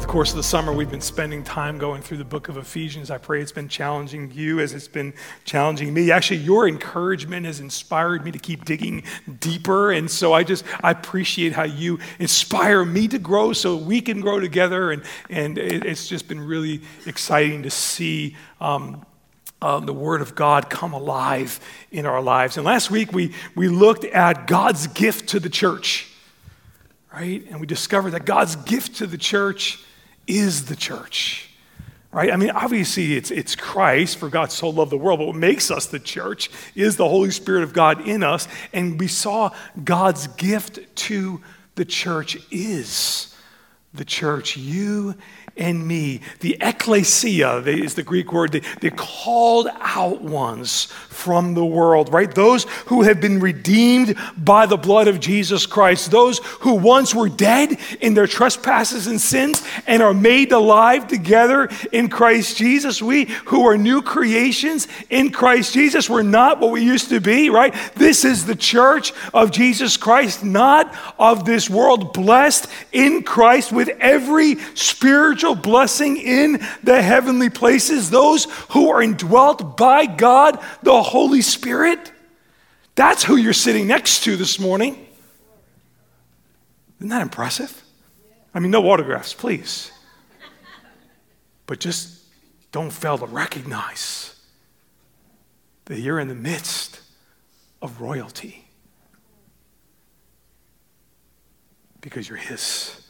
Over the course of the summer, we've been spending time going through the book of Ephesians. I pray it's been challenging you as it's been challenging me. Actually, your encouragement has inspired me to keep digging deeper. And so I just, I appreciate how you inspire me to grow so we can grow together. And, and it's just been really exciting to see. Um, um, the Word of God come alive in our lives. And last week we, we looked at God's gift to the church right? And we discovered that God's gift to the church is the church. Right? I mean, obviously it's, it's Christ, for God so loved the world, but what makes us the church is the Holy Spirit of God in us. And we saw God's gift to the church is the church. You and me. The ecclesia is the Greek word, the, the called out ones from the world, right? Those who have been redeemed by the blood of Jesus Christ. Those who once were dead in their trespasses and sins and are made alive together in Christ Jesus. We who are new creations in Christ Jesus, we're not what we used to be, right? This is the church of Jesus Christ, not of this world, blessed in Christ with every spiritual blessing in the heavenly places, those who are indwelt by God, the Holy Spirit. That's who you're sitting next to this morning. Isn't that impressive? I mean, no autographs, please. But just don't fail to recognize that you're in the midst of royalty because you're His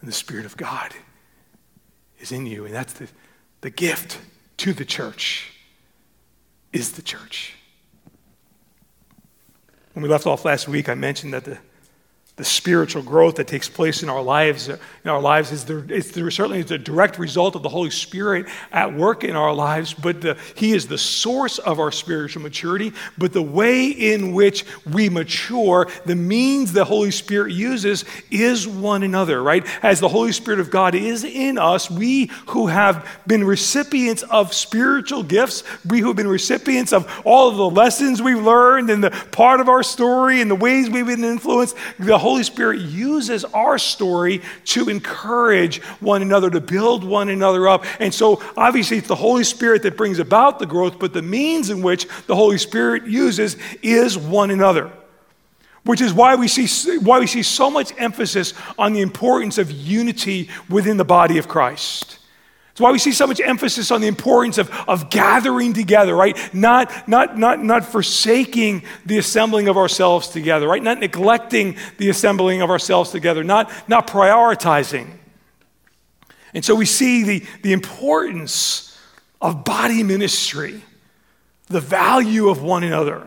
and the Spirit of God is in you, and that's the, the gift to the church, is the church. When we left off last week, I mentioned that the the spiritual growth that takes place in our lives uh, in our lives is the, it's certainly the direct result of the Holy Spirit at work in our lives, but the, He is the source of our spiritual maturity. But the way in which we mature, the means the Holy Spirit uses is one another, right? As the Holy Spirit of God is in us, we who have been recipients of spiritual gifts, we who have been recipients of all of the lessons we've learned and the part of our story and the ways we've been influenced, the Holy Spirit uses our story to encourage one another, to build one another up. And so, obviously, it's the Holy Spirit that brings about the growth, but the means in which the Holy Spirit uses is one another which is why we see why we see so much emphasis on the importance of unity within the body of Christ. It's why we see so much emphasis on the importance of, of gathering together, right? Not, not, not, not forsaking the assembling of ourselves together, right? Not neglecting the assembling of ourselves together, not, not prioritizing. And so we see the, the importance of body ministry, the value of one another.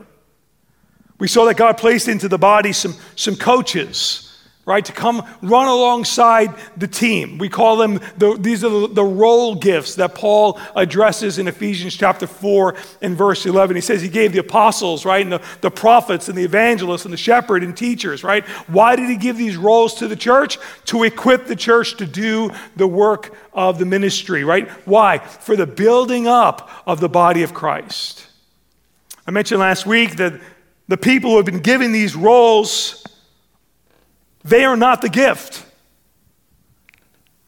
We saw that God placed into the body some, some coaches right? To come run alongside the team. We call them, the, these are the, the, role gifts that Paul addresses in Ephesians chapter 4 and verse 11. He says he gave the apostles, right? And the, the prophets and the evangelists and the shepherd and teachers, right? Why did he give these roles to the church? To equip the church to do the work of the ministry, right? Why? For the building up of the body of Christ. I mentioned last week that the people who have been given these roles they are not the gift.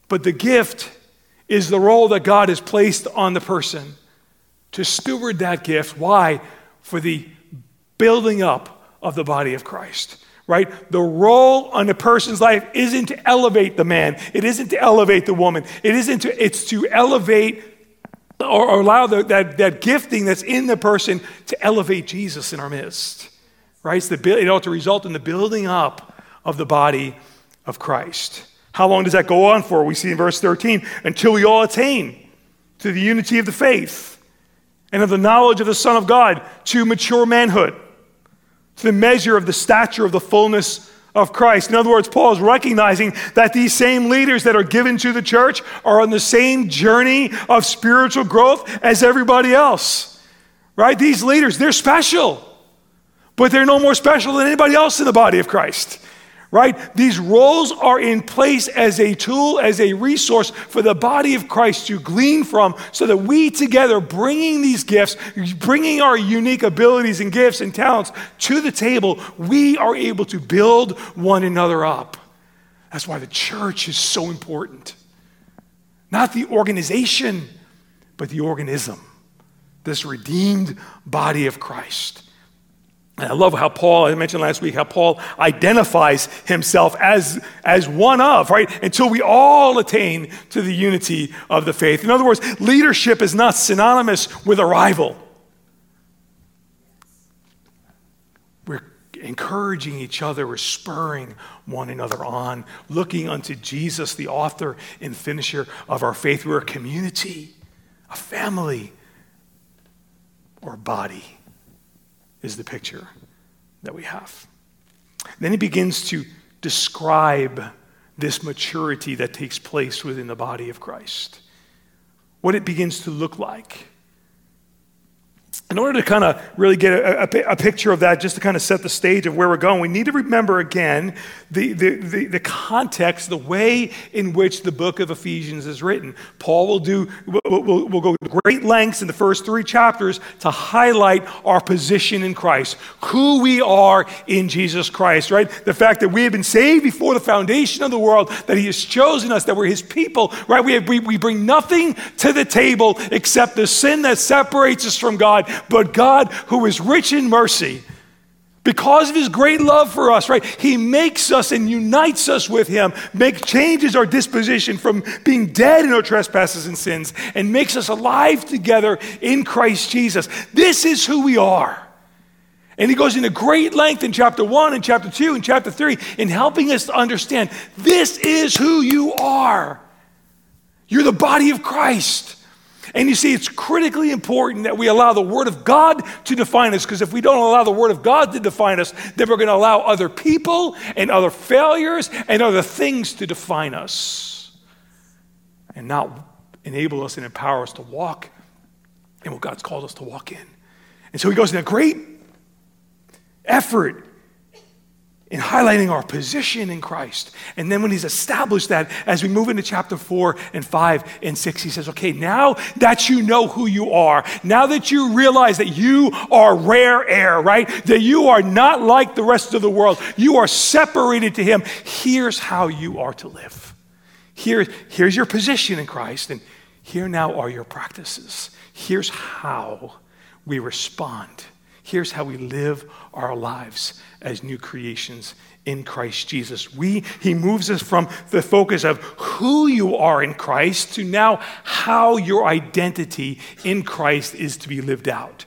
But the gift is the role that God has placed on the person to steward that gift. Why? For the building up of the body of Christ. Right? The role on a person's life isn't to elevate the man. It isn't to elevate the woman. It isn't to, it's to elevate or, or allow the, that, that gifting that's in the person to elevate Jesus in our midst. Right? It's the, it ought to result in the building up of the body of Christ. How long does that go on for? We see in verse 13 until we all attain to the unity of the faith and of the knowledge of the Son of God, to mature manhood, to the measure of the stature of the fullness of Christ. In other words, Paul is recognizing that these same leaders that are given to the church are on the same journey of spiritual growth as everybody else. Right? These leaders, they're special, but they're no more special than anybody else in the body of Christ right? These roles are in place as a tool, as a resource for the body of Christ to glean from so that we together, bringing these gifts, bringing our unique abilities and gifts and talents to the table, we are able to build one another up. That's why the church is so important. Not the organization, but the organism, this redeemed body of Christ. And I love how Paul, I mentioned last week, how Paul identifies himself as, as one of, right? Until we all attain to the unity of the faith. In other words, leadership is not synonymous with arrival. We're encouraging each other, we're spurring one another on, looking unto Jesus, the author and finisher of our faith. We're a community, a family, or a body is the picture that we have. Then he begins to describe this maturity that takes place within the body of Christ, what it begins to look like in order to kind of really get a, a, a, picture of that, just to kind of set the stage of where we're going, we need to remember again the, the, the, the, context, the way in which the book of Ephesians is written. Paul will do, will will will go to great lengths in the first three chapters to highlight our position in Christ, who we are in Jesus Christ, right? The fact that we have been saved before the foundation of the world, that he has chosen us, that we're his people, right? We, have, we, we bring nothing to the table except the sin that separates us from God but God, who is rich in mercy, because of his great love for us, right? He makes us and unites us with him, make changes our disposition from being dead in our trespasses and sins, and makes us alive together in Christ Jesus. This is who we are. And he goes into great length in chapter 1 and chapter 2 and chapter 3 in helping us to understand this is who you are. You're the body of Christ. And you see, it's critically important that we allow the Word of God to define us, because if we don't allow the Word of God to define us, then we're going to allow other people and other failures and other things to define us and not enable us and empower us to walk in what God's called us to walk in. And so he goes in a great effort in highlighting our position in Christ. And then when he's established that, as we move into chapter four and five and six, he says, okay, now that you know who you are, now that you realize that you are rare air, right? That you are not like the rest of the world, you are separated to him. Here's how you are to live. Here, here's your position in Christ, and here now are your practices. Here's how we respond. Here's how we live our lives as new creations in Christ Jesus. We, he moves us from the focus of who you are in Christ to now how your identity in Christ is to be lived out.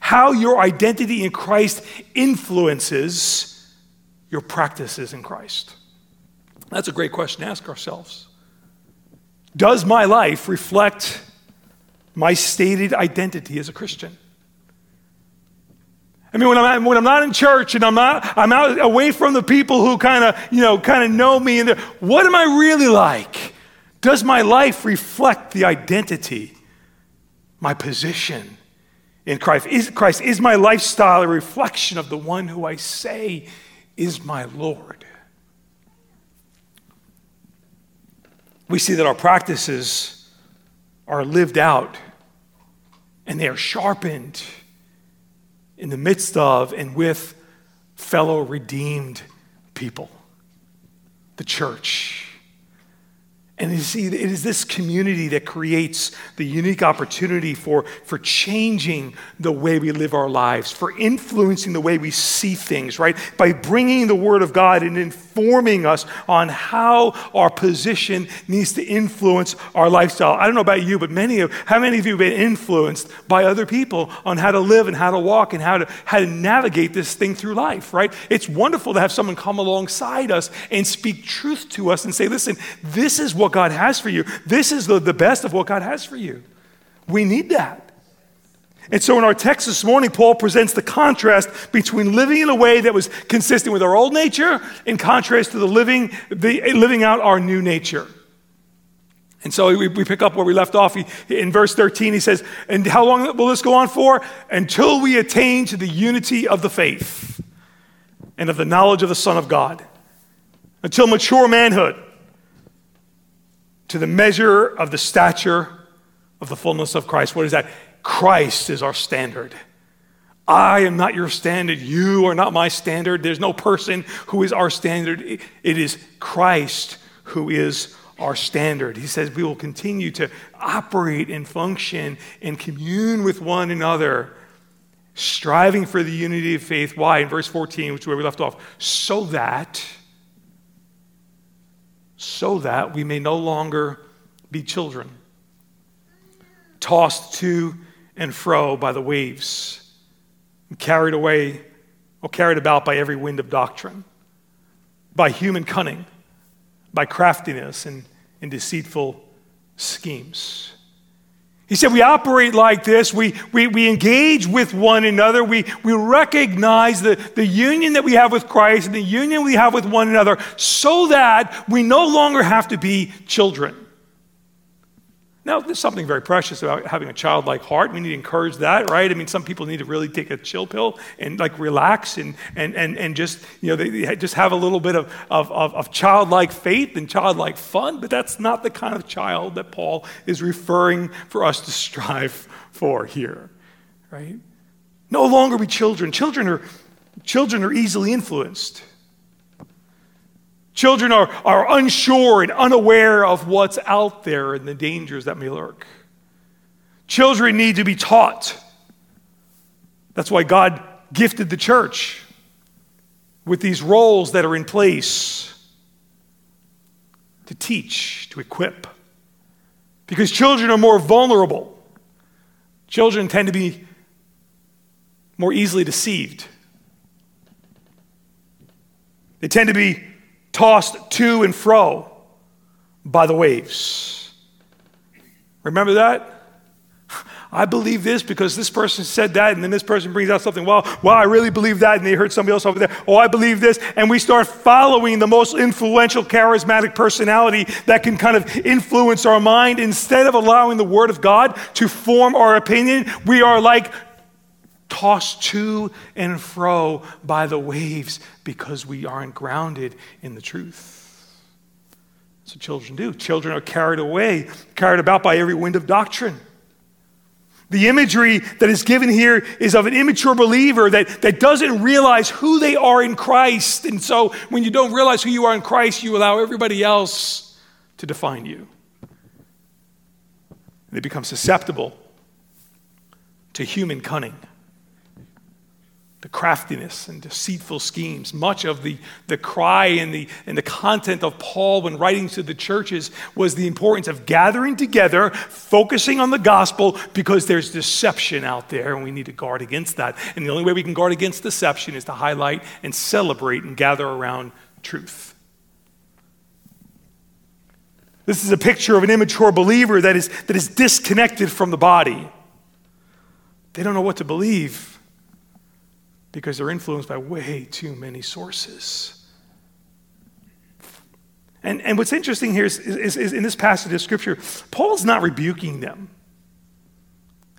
How your identity in Christ influences your practices in Christ. That's a great question to ask ourselves. Does my life reflect my stated identity as a Christian? I mean, when I'm, when I'm not in church and I'm not, I'm out away from the people who kind of, you know, kind of know me and what am I really like? Does my life reflect the identity, my position in Christ? Is, Christ, is my lifestyle a reflection of the one who I say is my Lord? We see that our practices are lived out and they are sharpened in the midst of and with fellow redeemed people, the church. And you see, it is this community that creates the unique opportunity for, for changing the way we live our lives, for influencing the way we see things, right? By bringing the Word of God and informing us on how our position needs to influence our lifestyle. I don't know about you, but many of, how many of you have been influenced by other people on how to live and how to walk and how to, how to navigate this thing through life, right? It's wonderful to have someone come alongside us and speak truth to us and say, listen, this is what God has for you. This is the, the best of what God has for you. We need that. And so in our text this morning, Paul presents the contrast between living in a way that was consistent with our old nature in contrast to the living, the, living out our new nature. And so we, we pick up where we left off. He, in verse 13, he says, And how long will this go on for? Until we attain to the unity of the faith and of the knowledge of the Son of God. Until mature manhood to the measure of the stature of the fullness of Christ. What is that? Christ is our standard. I am not your standard. You are not my standard. There's no person who is our standard. It is Christ who is our standard. He says we will continue to operate and function and commune with one another, striving for the unity of faith. Why? In verse 14, which is where we left off, so that, so that we may no longer be children, tossed to and fro by the waves, and carried away or carried about by every wind of doctrine, by human cunning, by craftiness and, and deceitful schemes. He said, We operate like this. We, we, we engage with one another. We, we recognize the, the union that we have with Christ and the union we have with one another so that we no longer have to be children. Now, there's something very precious about having a childlike heart. We need to encourage that, right? I mean, some people need to really take a chill pill and like relax and, and, and, and just, you know, they, they just have a little bit of, of, of, of childlike faith and childlike fun, but that's not the kind of child that Paul is referring for us to strive for here, right? No longer be children. Children are, children are easily influenced. Children are, are unsure and unaware of what's out there and the dangers that may lurk. Children need to be taught. That's why God gifted the church with these roles that are in place to teach, to equip. Because children are more vulnerable. Children tend to be more easily deceived. They tend to be tossed to and fro by the waves. Remember that? I believe this because this person said that, and then this person brings out something. Well, well, I really believe that, and they heard somebody else over there. Oh, I believe this, and we start following the most influential, charismatic personality that can kind of influence our mind. Instead of allowing the Word of God to form our opinion, we are like tossed to and fro by the waves because we aren't grounded in the truth. That's what children do. Children are carried away, carried about by every wind of doctrine. The imagery that is given here is of an immature believer that, that doesn't realize who they are in Christ. And so when you don't realize who you are in Christ, you allow everybody else to define you. They become susceptible to human cunning the craftiness and deceitful schemes. Much of the, the cry and the, and the content of Paul when writing to the churches was the importance of gathering together, focusing on the gospel, because there's deception out there and we need to guard against that. And the only way we can guard against deception is to highlight and celebrate and gather around truth. This is a picture of an immature believer that is, that is disconnected from the body. They don't know what to believe because they're influenced by way too many sources. And, and what's interesting here is, is, is in this passage of Scripture, Paul's not rebuking them.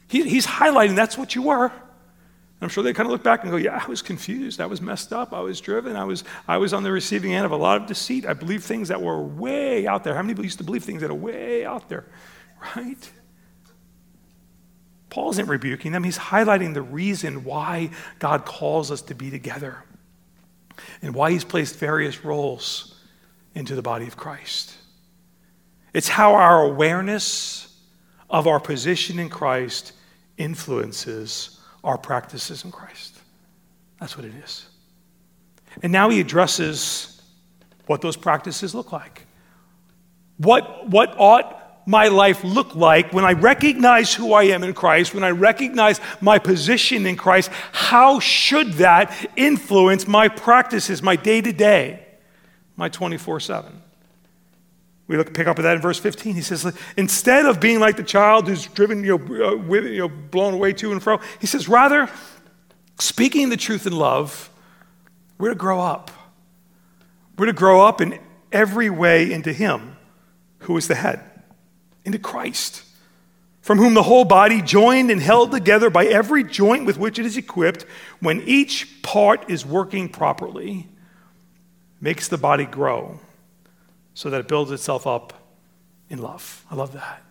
He, he's highlighting that's what you were. I'm sure they kind of look back and go, Yeah, I was confused. I was messed up. I was driven. I was, I was on the receiving end of a lot of deceit. I believed things that were way out there. How many people used to believe things that are way out there? Right? Paul isn't rebuking them, he's highlighting the reason why God calls us to be together and why he's placed various roles into the body of Christ. It's how our awareness of our position in Christ influences our practices in Christ. That's what it is. And now he addresses what those practices look like. What, what ought my life look like when I recognize who I am in Christ, when I recognize my position in Christ? How should that influence my practices, my day to day, my 24 7? We look pick up at that in verse 15. He says, instead of being like the child who's driven, you know, uh, with, you know, blown away to and fro, he says, rather, speaking the truth in love, we're to grow up. We're to grow up in every way into Him who is the head into Christ, from whom the whole body, joined and held together by every joint with which it is equipped, when each part is working properly, makes the body grow so that it builds itself up in love. I love that.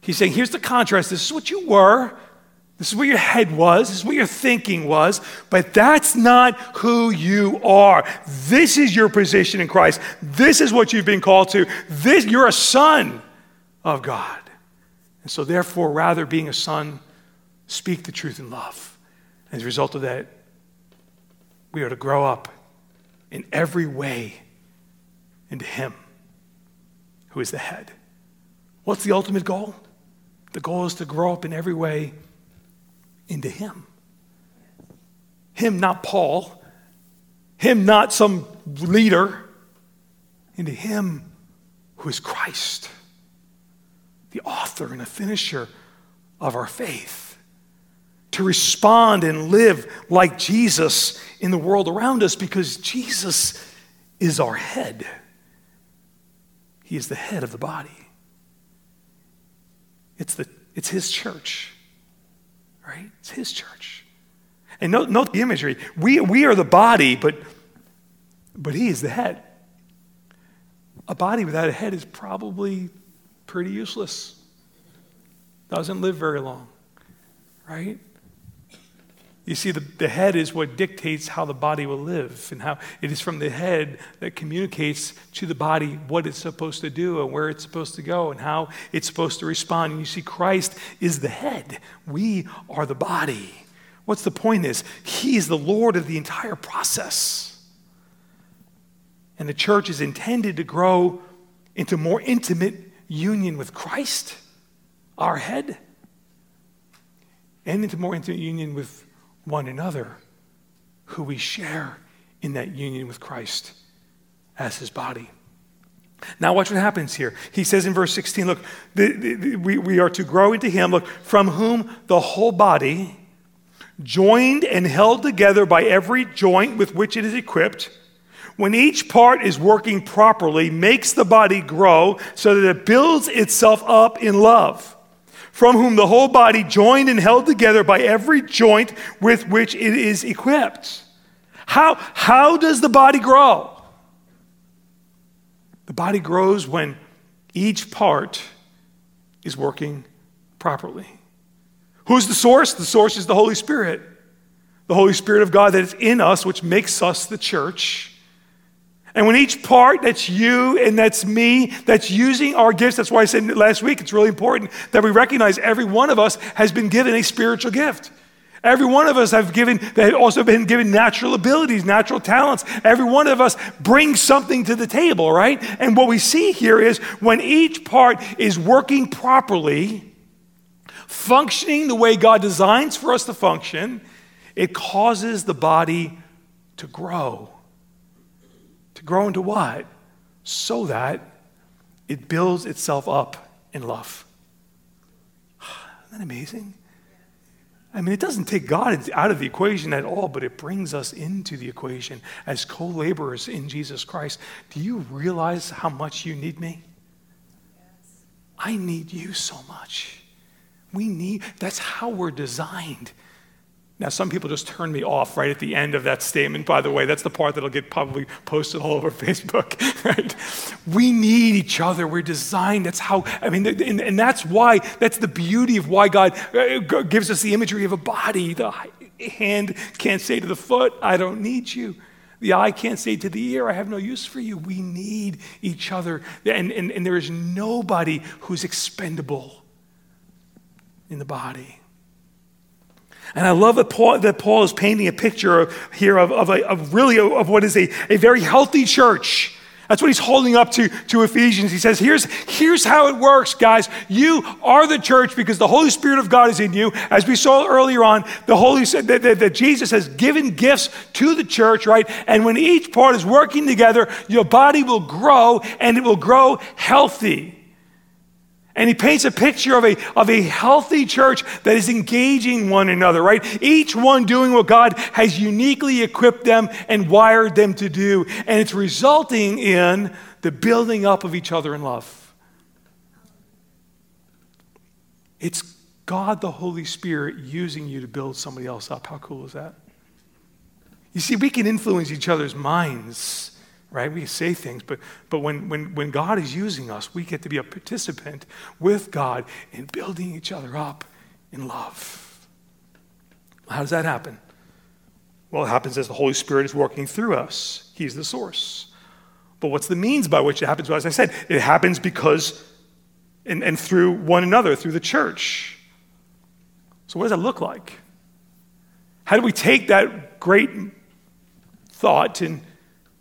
He's saying, here's the contrast. This is what you were. This is what your head was. This is what your thinking was. But that's not who you are. This is your position in Christ. This is what you've been called to. This, you're a son of God. And so, therefore, rather being a son, speak the truth in love. As a result of that, we are to grow up in every way into Him who is the head. What's the ultimate goal? The goal is to grow up in every way into Him. Him, not Paul. Him, not some leader. Into Him who is Christ, the author and the finisher of our faith. To respond and live like Jesus in the world around us because Jesus is our head. He is the head of the body. It's, the, it's His church right? It's his church. And note, note the imagery. We, we are the body, but, but he is the head. A body without a head is probably pretty useless. Doesn't live very long, right? You see, the, the head is what dictates how the body will live, and how it is from the head that communicates to the body what it's supposed to do and where it's supposed to go and how it's supposed to respond. And you see, Christ is the head, we are the body. What's the point is, He is the Lord of the entire process. And the church is intended to grow into more intimate union with Christ, our head, and into more intimate union with one another who we share in that union with Christ as his body. Now, watch what happens here. He says in verse 16, look, the, the, we, we are to grow into him, look, from whom the whole body, joined and held together by every joint with which it is equipped, when each part is working properly, makes the body grow so that it builds itself up in love from whom the whole body, joined and held together by every joint with which it is equipped. How, how does the body grow? The body grows when each part is working properly. Who's the source? The source is the Holy Spirit. The Holy Spirit of God that is in us, which makes us the church. And when each part, that's you and that's me, that's using our gifts, that's why I said last week, it's really important that we recognize every one of us has been given a spiritual gift. Every one of us have given, have also been given natural abilities, natural talents. Every one of us brings something to the table, right? And what we see here is when each part is working properly, functioning the way God designs for us to function, it causes the body to grow grow into what? So that it builds itself up in love. Isn't that amazing? I mean, it doesn't take God out of the equation at all, but it brings us into the equation as co laborers in Jesus Christ. Do you realize how much you need me? Yes. I need you so much. We need, that's how we're designed. Now, some people just turn me off right at the end of that statement, by the way. That's the part that'll get probably posted all over Facebook, right? We need each other. We're designed. That's how, I mean, and, and that's why, that's the beauty of why God uh, gives us the imagery of a body. The hand can't say to the foot, I don't need you. The eye can't say to the ear, I have no use for you. We need each other. And, and, and there is nobody who's expendable in the body. And I love that Paul, that Paul is painting a picture of, here of, of, a, of really of what is a, a very healthy church. That's what he's holding up to, to Ephesians. He says, here's, here's how it works, guys. You are the church because the Holy Spirit of God is in you. As we saw earlier on, the Holy that, that, that Jesus has given gifts to the church, right? And when each part is working together, your body will grow and it will grow healthy. And he paints a picture of a, of a healthy church that is engaging one another, right? Each one doing what God has uniquely equipped them and wired them to do. And it's resulting in the building up of each other in love. It's God the Holy Spirit using you to build somebody else up. How cool is that? You see, we can influence each other's minds right? We say things, but, but when, when, when God is using us, we get to be a participant with God in building each other up in love. How does that happen? Well, it happens as the Holy Spirit is working through us. He's the source. But what's the means by which it happens? Well, as I said, it happens because and, and through one another, through the church. So, what does that look like? How do we take that great thought and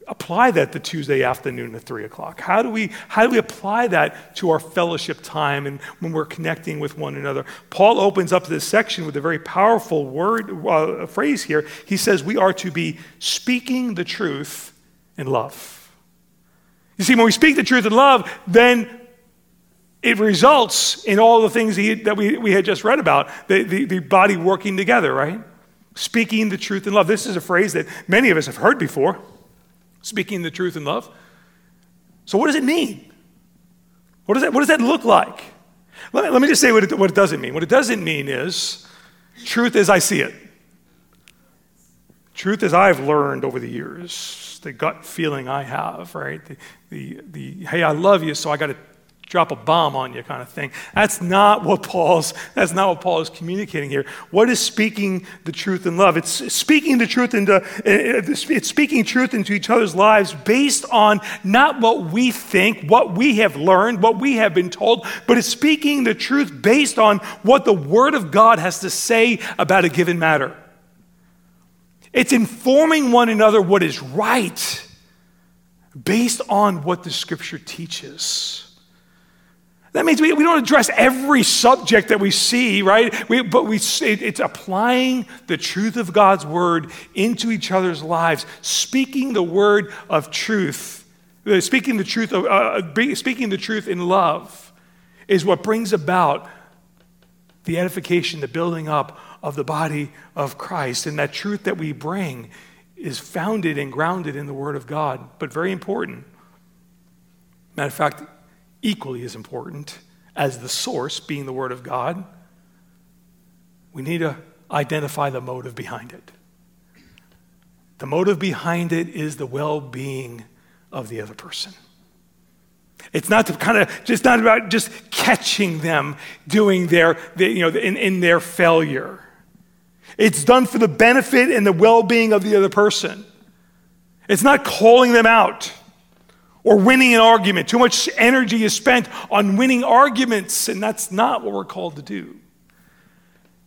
apply that to Tuesday afternoon at 3 o'clock? How do, we, how do we apply that to our fellowship time and when we're connecting with one another? Paul opens up this section with a very powerful word, uh, phrase here. He says, We are to be speaking the truth in love. You see, when we speak the truth in love, then it results in all the things that we, we had just read about the, the, the body working together, right? Speaking the truth in love. This is a phrase that many of us have heard before speaking the truth in love. So, what does it mean? What does that, what does that look like? Let me, let me just say what it, what it doesn't mean. What it doesn't mean is truth as I see it. Truth as I've learned over the years, the gut feeling I have, right? The, the, the hey, I love you, so I got to drop a bomb on you kind of thing. That's not what Paul's that's not what Paul is communicating here. What is speaking the truth in love? It's speaking the truth into it's speaking truth into each other's lives based on not what we think, what we have learned, what we have been told, but it's speaking the truth based on what the word of God has to say about a given matter. It's informing one another what is right based on what the scripture teaches. That means we, we don't address every subject that we see, right? We, but we, it, it's applying the truth of God's word into each other's lives, speaking the word of truth, uh, speaking the truth, of, uh, uh speaking the truth in love is what brings about the edification, the building up of the body of Christ. And that truth that we bring is founded and grounded in the Word of God, but very important. Matter of fact, equally as important as the source being the Word of God, we need to identify the motive behind it. The motive behind it is the well being of the other person. It's not to kind of just not about just catching them doing their, you know, in, in their failure. It's done for the benefit and the well being of the other person. It's not calling them out or winning an argument. Too much energy is spent on winning arguments, and that's not what we're called to do.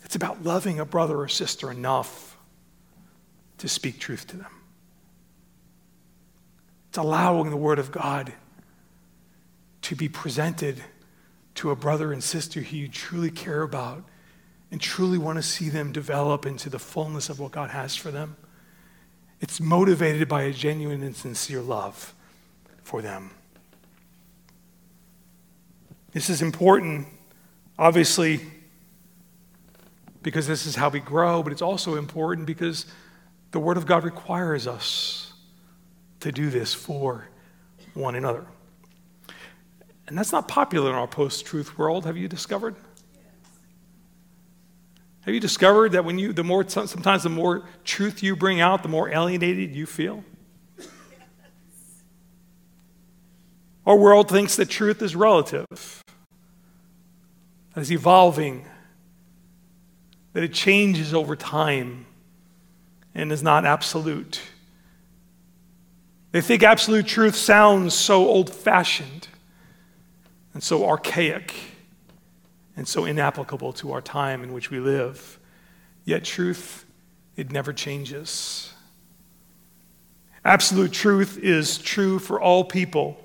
It's about loving a brother or sister enough to speak truth to them. It's allowing the Word of God to be presented to a brother and sister who you truly care about and truly want to see them develop into the fullness of what God has for them. It's motivated by a genuine and sincere love for them. This is important, obviously, because this is how we grow, but it's also important because the Word of God requires us to do this for one another. And that's not popular in our post truth world, have you discovered? Have you discovered that when you, the more, sometimes the more truth you bring out, the more alienated you feel? Our world thinks that truth is relative, that it's evolving, that it changes over time and is not absolute. They think absolute truth sounds so old fashioned and so archaic and so inapplicable to our time in which we live. Yet, truth, it never changes. Absolute truth is true for all people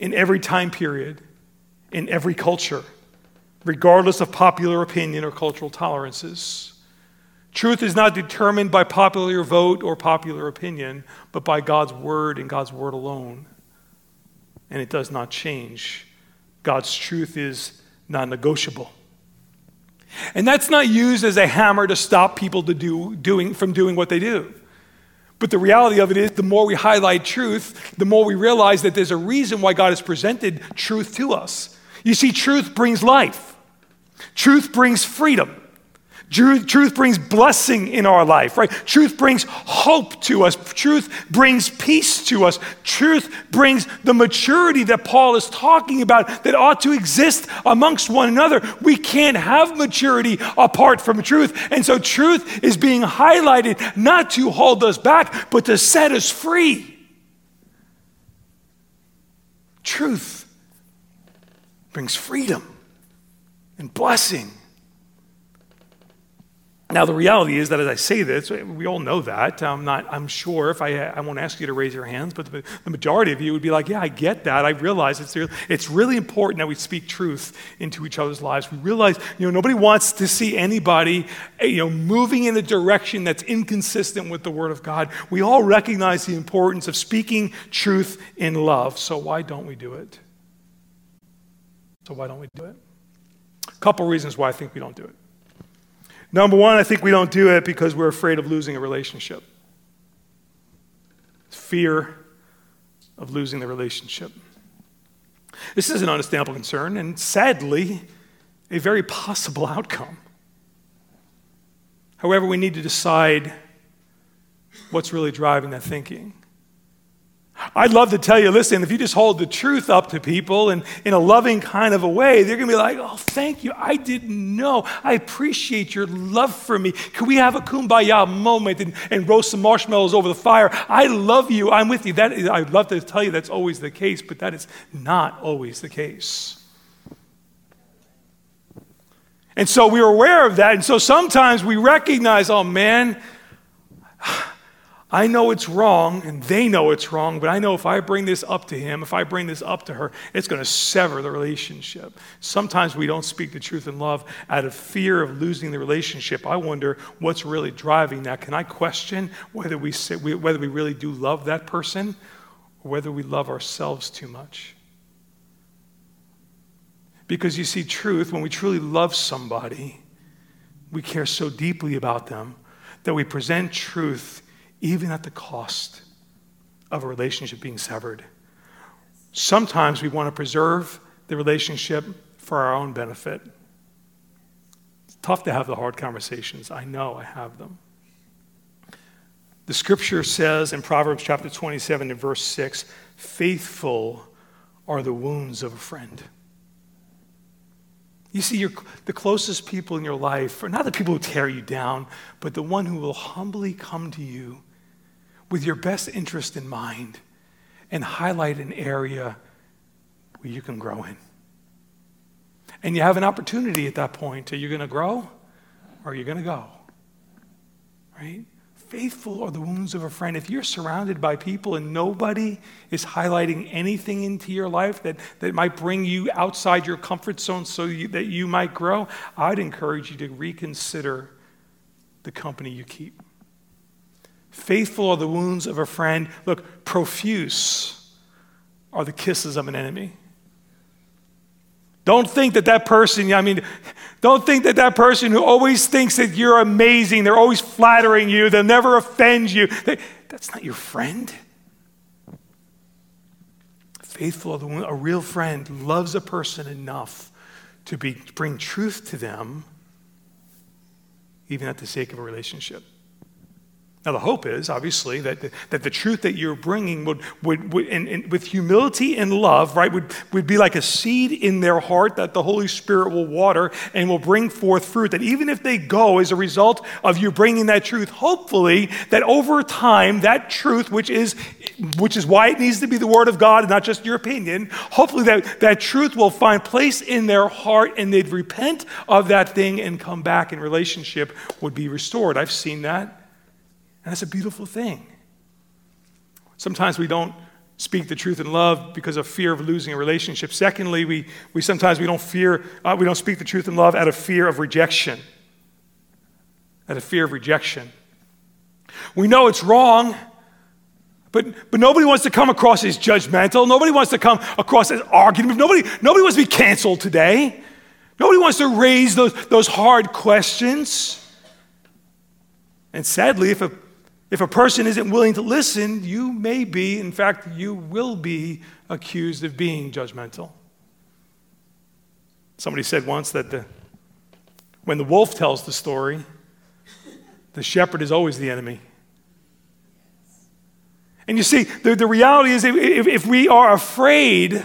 in every time period, in every culture, regardless of popular opinion or cultural tolerances. Truth is not determined by popular vote or popular opinion, but by God's word and God's word alone. And it does not change. God's truth is non negotiable. And that's not used as a hammer to stop people to do, doing, from doing what they do. But the reality of it is, the more we highlight truth, the more we realize that there's a reason why God has presented truth to us. You see, truth brings life, truth brings freedom, Truth, truth brings blessing in our life, right? Truth brings hope to us. Truth brings peace to us. Truth brings the maturity that Paul is talking about that ought to exist amongst one another. We can't have maturity apart from truth. And so truth is being highlighted not to hold us back, but to set us free. Truth brings freedom and blessing now, the reality is that as I say this, we all know that. I'm not, I'm sure if I, I won't ask you to raise your hands, but the, the majority of you would be like, yeah, I get that. I realize it's, it's really important that we speak truth into each other's lives. We realize, you know, nobody wants to see anybody, you know, moving in a direction that's inconsistent with the Word of God. We all recognize the importance of speaking truth in love. So why don't we do it? So why don't we do it? A couple reasons why I think we don't do it. Number one, I think we don't do it because we're afraid of losing a relationship. Fear of losing the relationship. This is an understandable concern, and sadly, a very possible outcome. However, we need to decide what's really driving that thinking. I'd love to tell you, listen, if you just hold the truth up to people and in a loving kind of a way, they're going to be like, oh, thank you. I didn't know. I appreciate your love for me. Can we have a kumbaya moment and, and roast some marshmallows over the fire? I love you. I'm with you. That is, I'd love to tell you that's always the case, but that is not always the case. And so we're aware of that. And so sometimes we recognize, oh man, I know it's wrong and they know it's wrong, but I know if I bring this up to him, if I bring this up to her, it's going to sever the relationship. Sometimes we don't speak the truth in love out of fear of losing the relationship. I wonder what's really driving that. Can I question whether we, say, whether we really do love that person or whether we love ourselves too much? Because you see, truth, when we truly love somebody, we care so deeply about them that we present truth even at the cost of a relationship being severed. Sometimes we want to preserve the relationship for our own benefit. It's tough to have the hard conversations. I know I have them. The scripture says in Proverbs chapter 27 and verse 6 faithful are the wounds of a friend. You see, the closest people in your life are not the people who tear you down, but the one who will humbly come to you with your best interest in mind and highlight an area where you can grow in. And you have an opportunity at that point. Are you going to grow or are you going to go? Right? Faithful are the wounds of a friend. If you're surrounded by people and nobody is highlighting anything into your life that, that might bring you outside your comfort zone so you, that you might grow, I'd encourage you to reconsider the company you keep. Faithful are the wounds of a friend. Look, profuse are the kisses of an enemy. Don't think that that person, I mean, don't think that that person who always thinks that you're amazing, they're always flattering you, they'll never offend you. They, that's not your friend. Faithful, a real friend loves a person enough to be, bring truth to them, even at the sake of a relationship. Now, the hope is, obviously, that the, that the truth that you're bringing would, would, would and, and with humility and love, right, would, would be like a seed in their heart that the Holy Spirit will water and will bring forth fruit. That even if they go as a result of you bringing that truth, hopefully, that over time, that truth, which is, which is why it needs to be the Word of God and not just your opinion, hopefully that, that truth will find place in their heart and they'd repent of that thing and come back and relationship would be restored. I've seen that. And that's a beautiful thing. Sometimes we don't speak the truth in love because of fear of losing a relationship. Secondly, we, we sometimes we don't fear, uh, we don't speak the truth in love out of fear of rejection. Out of fear of rejection. We know it's wrong, but, but nobody wants to come across as judgmental. Nobody wants to come across as argumentative. Nobody, nobody wants to be canceled today. Nobody wants to raise those, those hard questions. And sadly, if a if a person isn't willing to listen, you may be, in fact, you will be accused of being judgmental. Somebody said once that the, when the wolf tells the story, the shepherd is always the enemy. And you see, the, the reality is if, if we are afraid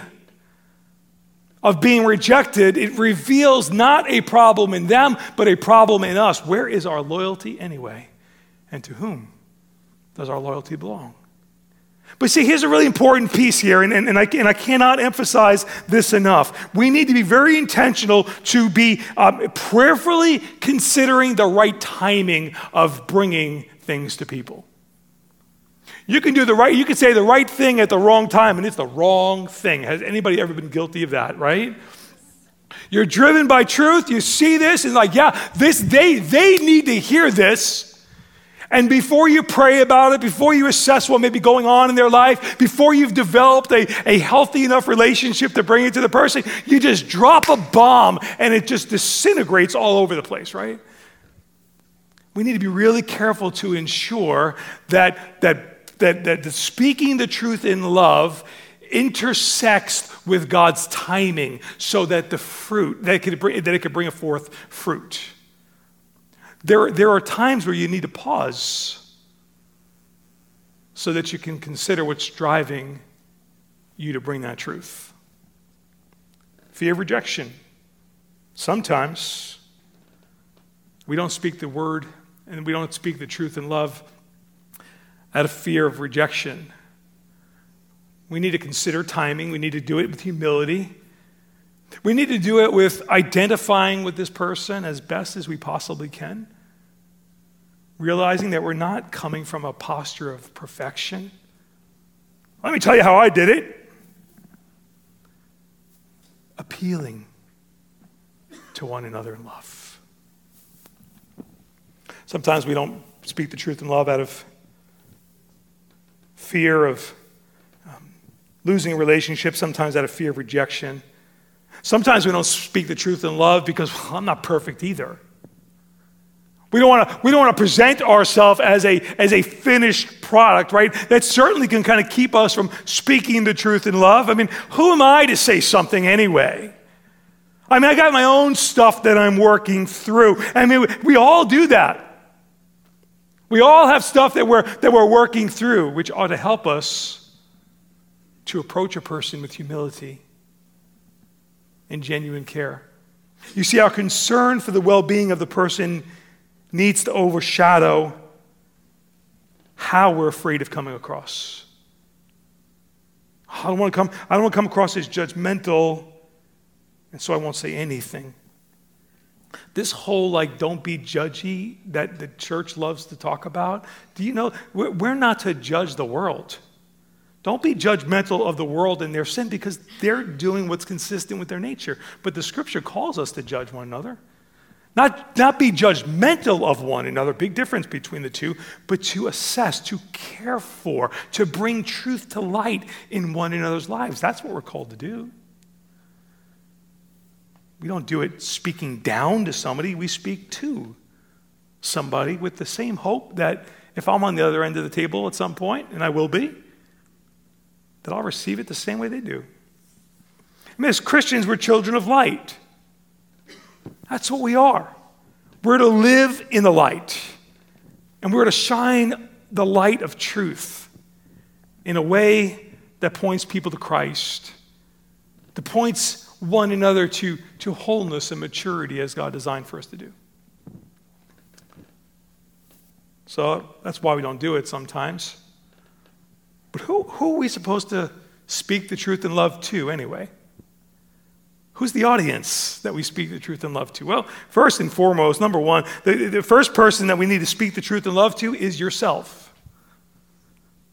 of being rejected, it reveals not a problem in them, but a problem in us. Where is our loyalty anyway? And to whom does our loyalty belong? But see, here's a really important piece here, and, and, and, I, and I cannot emphasize this enough. We need to be very intentional to be um, prayerfully considering the right timing of bringing things to people. You can do the right, you can say the right thing at the wrong time, and it's the wrong thing. Has anybody ever been guilty of that, right? You're driven by truth, you see this, and like, yeah, this they they need to hear this. And before you pray about it, before you assess what may be going on in their life, before you've developed a, a healthy enough relationship to bring it to the person, you just drop a bomb and it just disintegrates all over the place, right? We need to be really careful to ensure that, that, that, that speaking the truth in love intersects with God's timing so that the fruit, that it could bring, that it could bring forth fruit. There, there are times where you need to pause so that you can consider what's driving you to bring that truth. Fear of rejection. Sometimes we don't speak the word and we don't speak the truth in love out of fear of rejection. We need to consider timing. We need to do it with humility. We need to do it with identifying with this person as best as we possibly can realizing that we're not coming from a posture of perfection. Let me tell you how I did it appealing to one another in love. Sometimes we don't speak the truth in love out of fear of um, losing a relationship, sometimes out of fear of rejection. Sometimes we don't speak the truth in love because well, I'm not perfect either. We don't want to we don't want to present ourselves as a as a finished product, right? That certainly can kind of keep us from speaking the truth in love. I mean, who am I to say something anyway? I mean, I got my own stuff that I'm working through. I mean, we all do that. We all have stuff that we're that we're working through, which ought to help us to approach a person with humility and genuine care. You see, our concern for the well-being of the person needs to overshadow how we're afraid of coming across. I don't want to come, I don't want to come across as judgmental, and so I won't say anything. This whole like don't be judgy that the church loves to talk about, do you know we're not to judge the world. Don't be judgmental of the world and their sin because they're doing what's consistent with their nature. But the scripture calls us to judge one another. Not, not be judgmental of one another, big difference between the two, but to assess, to care for, to bring truth to light in one another's lives. That's what we're called to do. We don't do it speaking down to somebody, we speak to somebody with the same hope that if I'm on the other end of the table at some point, and I will be, that I'll receive it the same way they do. I mean, as Christians, we're children of light. That's what we are. We're to live in the light, and we're to shine the light of truth in a way that points people to Christ, that points one another to, to wholeness and maturity as God designed for us to do. So that's why we don't do it sometimes. But who, who are we supposed to speak the truth in love to anyway? Who's the audience that we speak the truth and love to? Well, first and foremost, number one, the, the first person that we need to speak the truth and love to is yourself.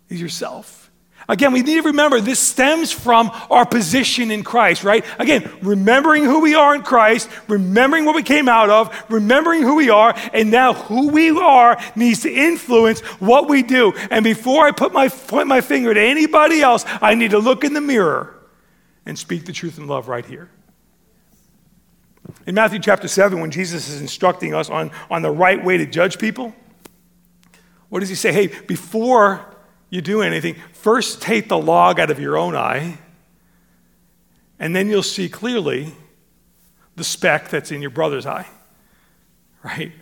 Is yourself. Again, we need to remember this stems from our position in Christ, right? Again, remembering who we are in Christ, remembering what we came out of, remembering who we are, and now who we are needs to influence what we do. And before I put my, point my finger to anybody else, I need to look in the mirror and speak the truth in love right here. In Matthew chapter 7, when Jesus is instructing us on, on the right way to judge people, what does he say? Hey, before you do anything, first take the log out of your own eye, and then you'll see clearly the speck that's in your brother's eye. right?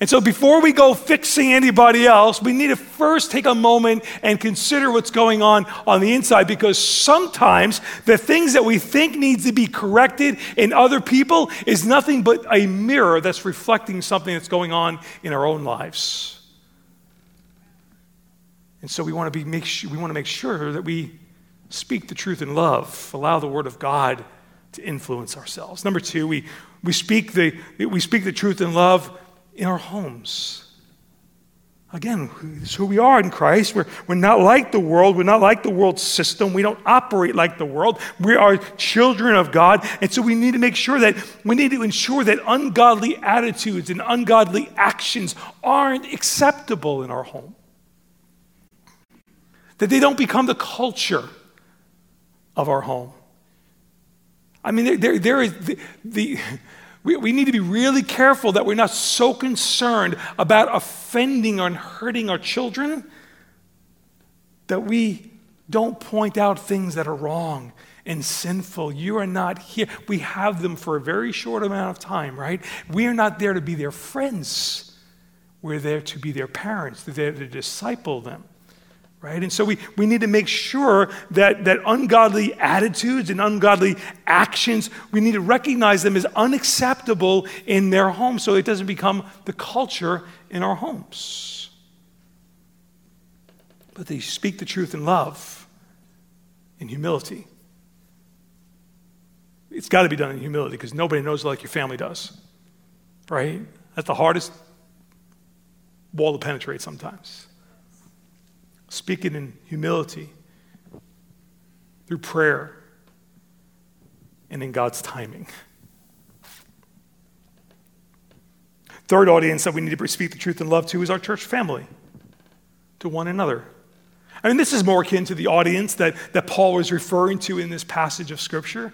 And so before we go fixing anybody else, we need to first take a moment and consider what's going on on the inside because sometimes the things that we think needs to be corrected in other people is nothing but a mirror that's reflecting something that's going on in our own lives. And so we want to be make sure, we want to make sure that we speak the truth in love, allow the word of God to influence ourselves. Number 2, we we speak the we speak the truth in love in our homes. Again, it's who we are in Christ. We're, we're not like the world. We're not like the world system. We don't operate like the world. We are children of God. And so we need to make sure that we need to ensure that ungodly attitudes and ungodly actions aren't acceptable in our home. That they don't become the culture of our home. I mean, there, there, there is the, the we, we need to be really careful that we're not so concerned about offending and hurting our children that we don't point out things that are wrong and sinful. You are not here. We have them for a very short amount of time, right? We are not there to be their friends. We're there to be their parents. They're there to disciple them right? And so we, we need to make sure that, that ungodly attitudes and ungodly actions, we need to recognize them as unacceptable in their home so it doesn't become the culture in our homes. But they speak the truth in love, in humility. It's got to be done in humility because nobody knows like your family does, right? That's the hardest wall to penetrate sometimes speaking in humility, through prayer, and in God's timing. Third audience that we need to speak the truth in love to is our church family, to one another. I mean, this is more akin to the audience that, that Paul was referring to in this passage of Scripture.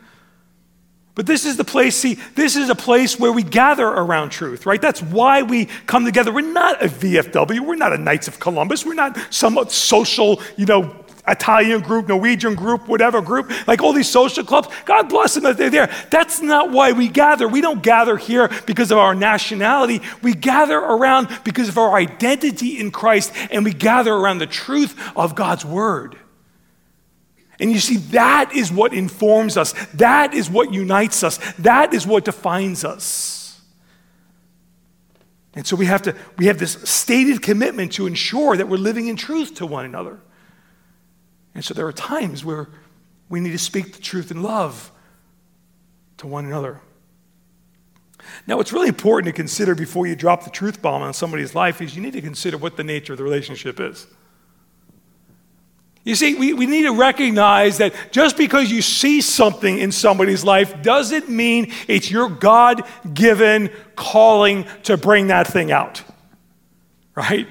But this is the place, see, this is a place where we gather around truth, right? That's why we come together. We're not a VFW. We're not a Knights of Columbus. We're not some social, you know, Italian group, Norwegian group, whatever group, like all these social clubs. God bless them that they're there. That's not why we gather. We don't gather here because of our nationality. We gather around because of our identity in Christ, and we gather around the truth of God's word. And you see, that is what informs us. That is what unites us. That is what defines us. And so we have to we have this stated commitment to ensure that we're living in truth to one another. And so there are times where we need to speak the truth in love to one another. Now, what's really important to consider before you drop the truth bomb on somebody's life is you need to consider what the nature of the relationship is. You see, we, we need to recognize that just because you see something in somebody's life doesn't mean it's your God given calling to bring that thing out. Right?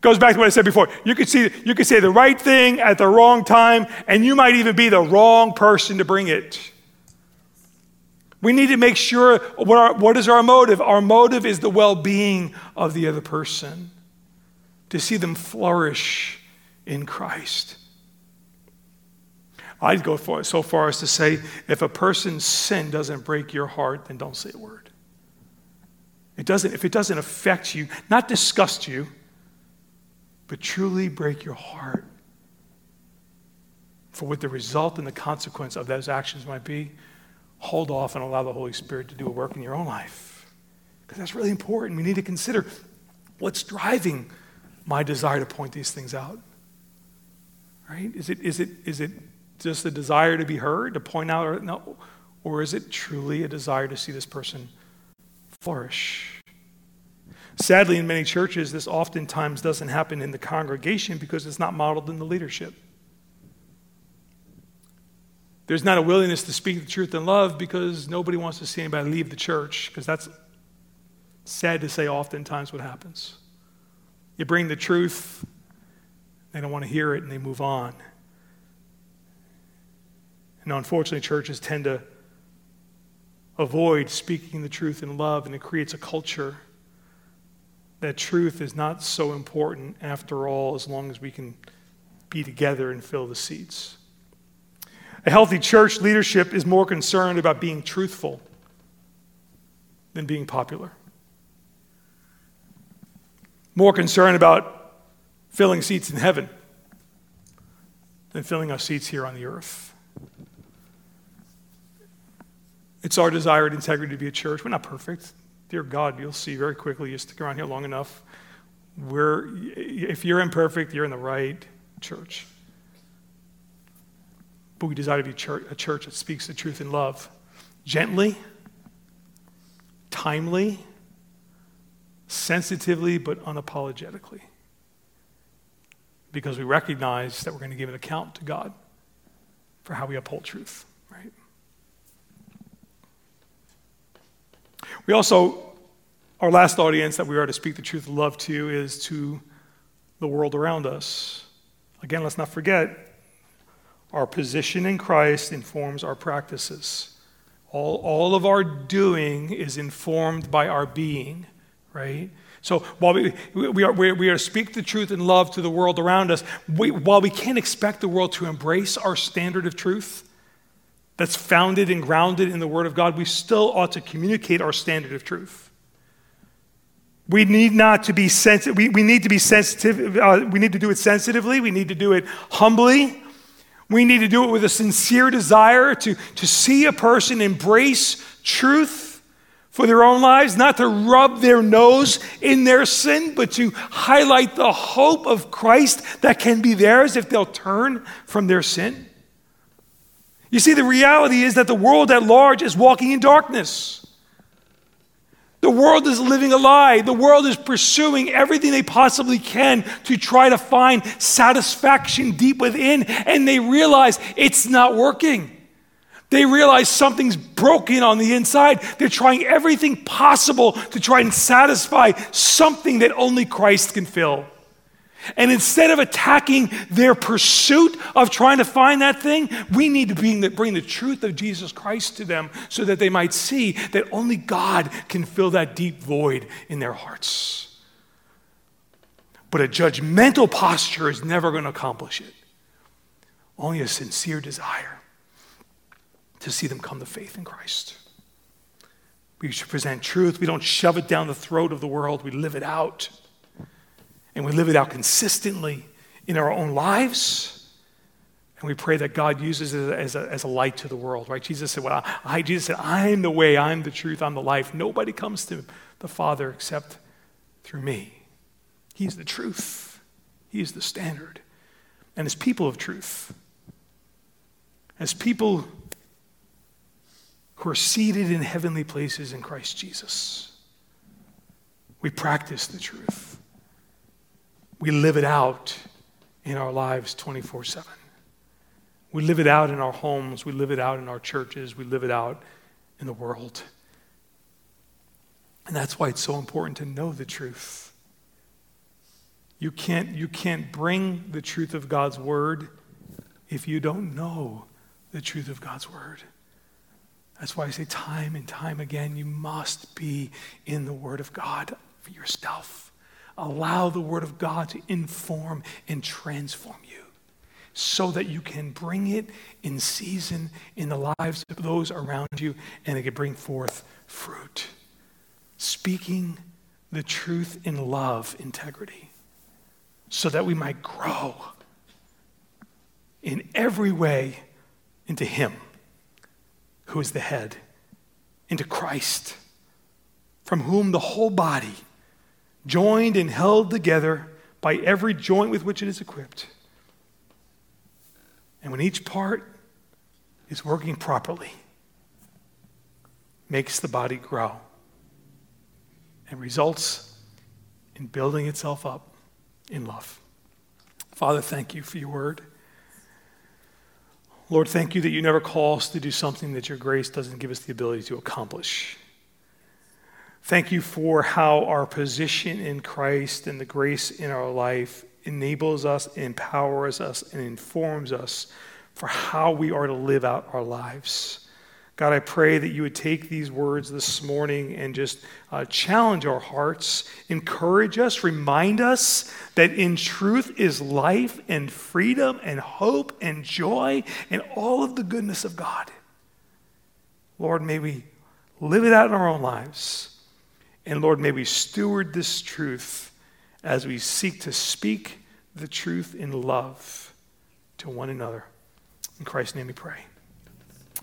Goes back to what I said before. You could see you could say the right thing at the wrong time, and you might even be the wrong person to bring it. We need to make sure what, our, what is our motive? Our motive is the well being of the other person, to see them flourish in Christ. I'd go for, so far as to say if a person's sin doesn't break your heart, then don't say a word. It doesn't, if it doesn't affect you, not disgust you, but truly break your heart for what the result and the consequence of those actions might be, hold off and allow the Holy Spirit to do a work in your own life. Because that's really important. We need to consider what's driving my desire to point these things out. Right? Is it, is it, is it just a desire to be heard, to point out, or, no, or is it truly a desire to see this person flourish? Sadly, in many churches, this oftentimes doesn't happen in the congregation because it's not modeled in the leadership. There's not a willingness to speak the truth in love because nobody wants to see anybody leave the church, because that's sad to say, oftentimes what happens. You bring the truth, they don't want to hear it, and they move on. And unfortunately, churches tend to avoid speaking the truth in love, and it creates a culture that truth is not so important after all, as long as we can be together and fill the seats. A healthy church leadership is more concerned about being truthful than being popular. more concerned about filling seats in heaven than filling our seats here on the earth. It's our desire desired integrity to be a church. We're not perfect. Dear God, you'll see very quickly, you stick around here long enough. We're, if you're imperfect, you're in the right church. But we desire to be a church that speaks the truth in love, gently, timely, sensitively, but unapologetically. Because we recognize that we're going to give an account to God for how we uphold truth, right? We also, our last audience that we are to speak the truth of love to is to the world around us. Again, let's not forget our position in Christ informs our practices. All, all of our doing is informed by our being, right? So while we, we, are, we are to speak the truth in love to the world around us, we, while we can't expect the world to embrace our standard of truth that's founded and grounded in the Word of God, we still ought to communicate our standard of truth. We need not to be sensitive. We, we need to be sensitive. Uh, we need to do it sensitively. We need to do it humbly. We need to do it with a sincere desire to, to see a person embrace truth for their own lives, not to rub their nose in their sin, but to highlight the hope of Christ that can be theirs if they'll turn from their sin. You see, the reality is that the world at large is walking in darkness. The world is living a lie. The world is pursuing everything they possibly can to try to find satisfaction deep within, and they realize it's not working. They realize something's broken on the inside. They're trying everything possible to try and satisfy something that only Christ can fill. And instead of attacking their pursuit of trying to find that thing, we need to bring the, bring the truth of Jesus Christ to them so that they might see that only God can fill that deep void in their hearts. But a judgmental posture is never going to accomplish it. Only a sincere desire to see them come to faith in Christ. We should present truth. We don't shove it down the throat of the world, we live it out we live it out consistently in our own lives. And we pray that God uses it as a, as a light to the world, right? Jesus said, Well, I, Jesus said, I'm the way, I'm the truth, I'm the life. Nobody comes to the Father except through me. He's the truth, He is the standard. And as people of truth, as people who are seated in heavenly places in Christ Jesus, we practice the truth we live it out in our lives 24 7. We live it out in our homes, we live it out in our churches, we live it out in the world. And that's why it's so important to know the truth. You can't, you can't bring the truth of God's word if you don't know the truth of God's word. That's why I say time and time again, you must be in the word of God for yourself. Allow the Word of God to inform and transform you so that you can bring it in season in the lives of those around you and it can bring forth fruit. Speaking the truth in love, integrity, so that we might grow in every way into Him who is the head, into Christ, from whom the whole body joined and held together by every joint with which it is equipped. And when each part is working properly, makes the body grow and results in building itself up in love. Father, thank you for your word. Lord, thank you that you never call us to do something that your grace doesn't give us the ability to accomplish. Thank you for how our position in Christ and the grace in our life enables us, empowers us, and informs us for how we are to live out our lives. God, I pray that you would take these words this morning and just uh, challenge our hearts, encourage us, remind us that in truth is life and freedom and hope and joy and all of the goodness of God. Lord, may we live it out in our own lives. And Lord, may we steward this truth as we seek to speak the truth in love to one another. In Christ's name we pray.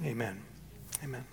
Amen. Amen.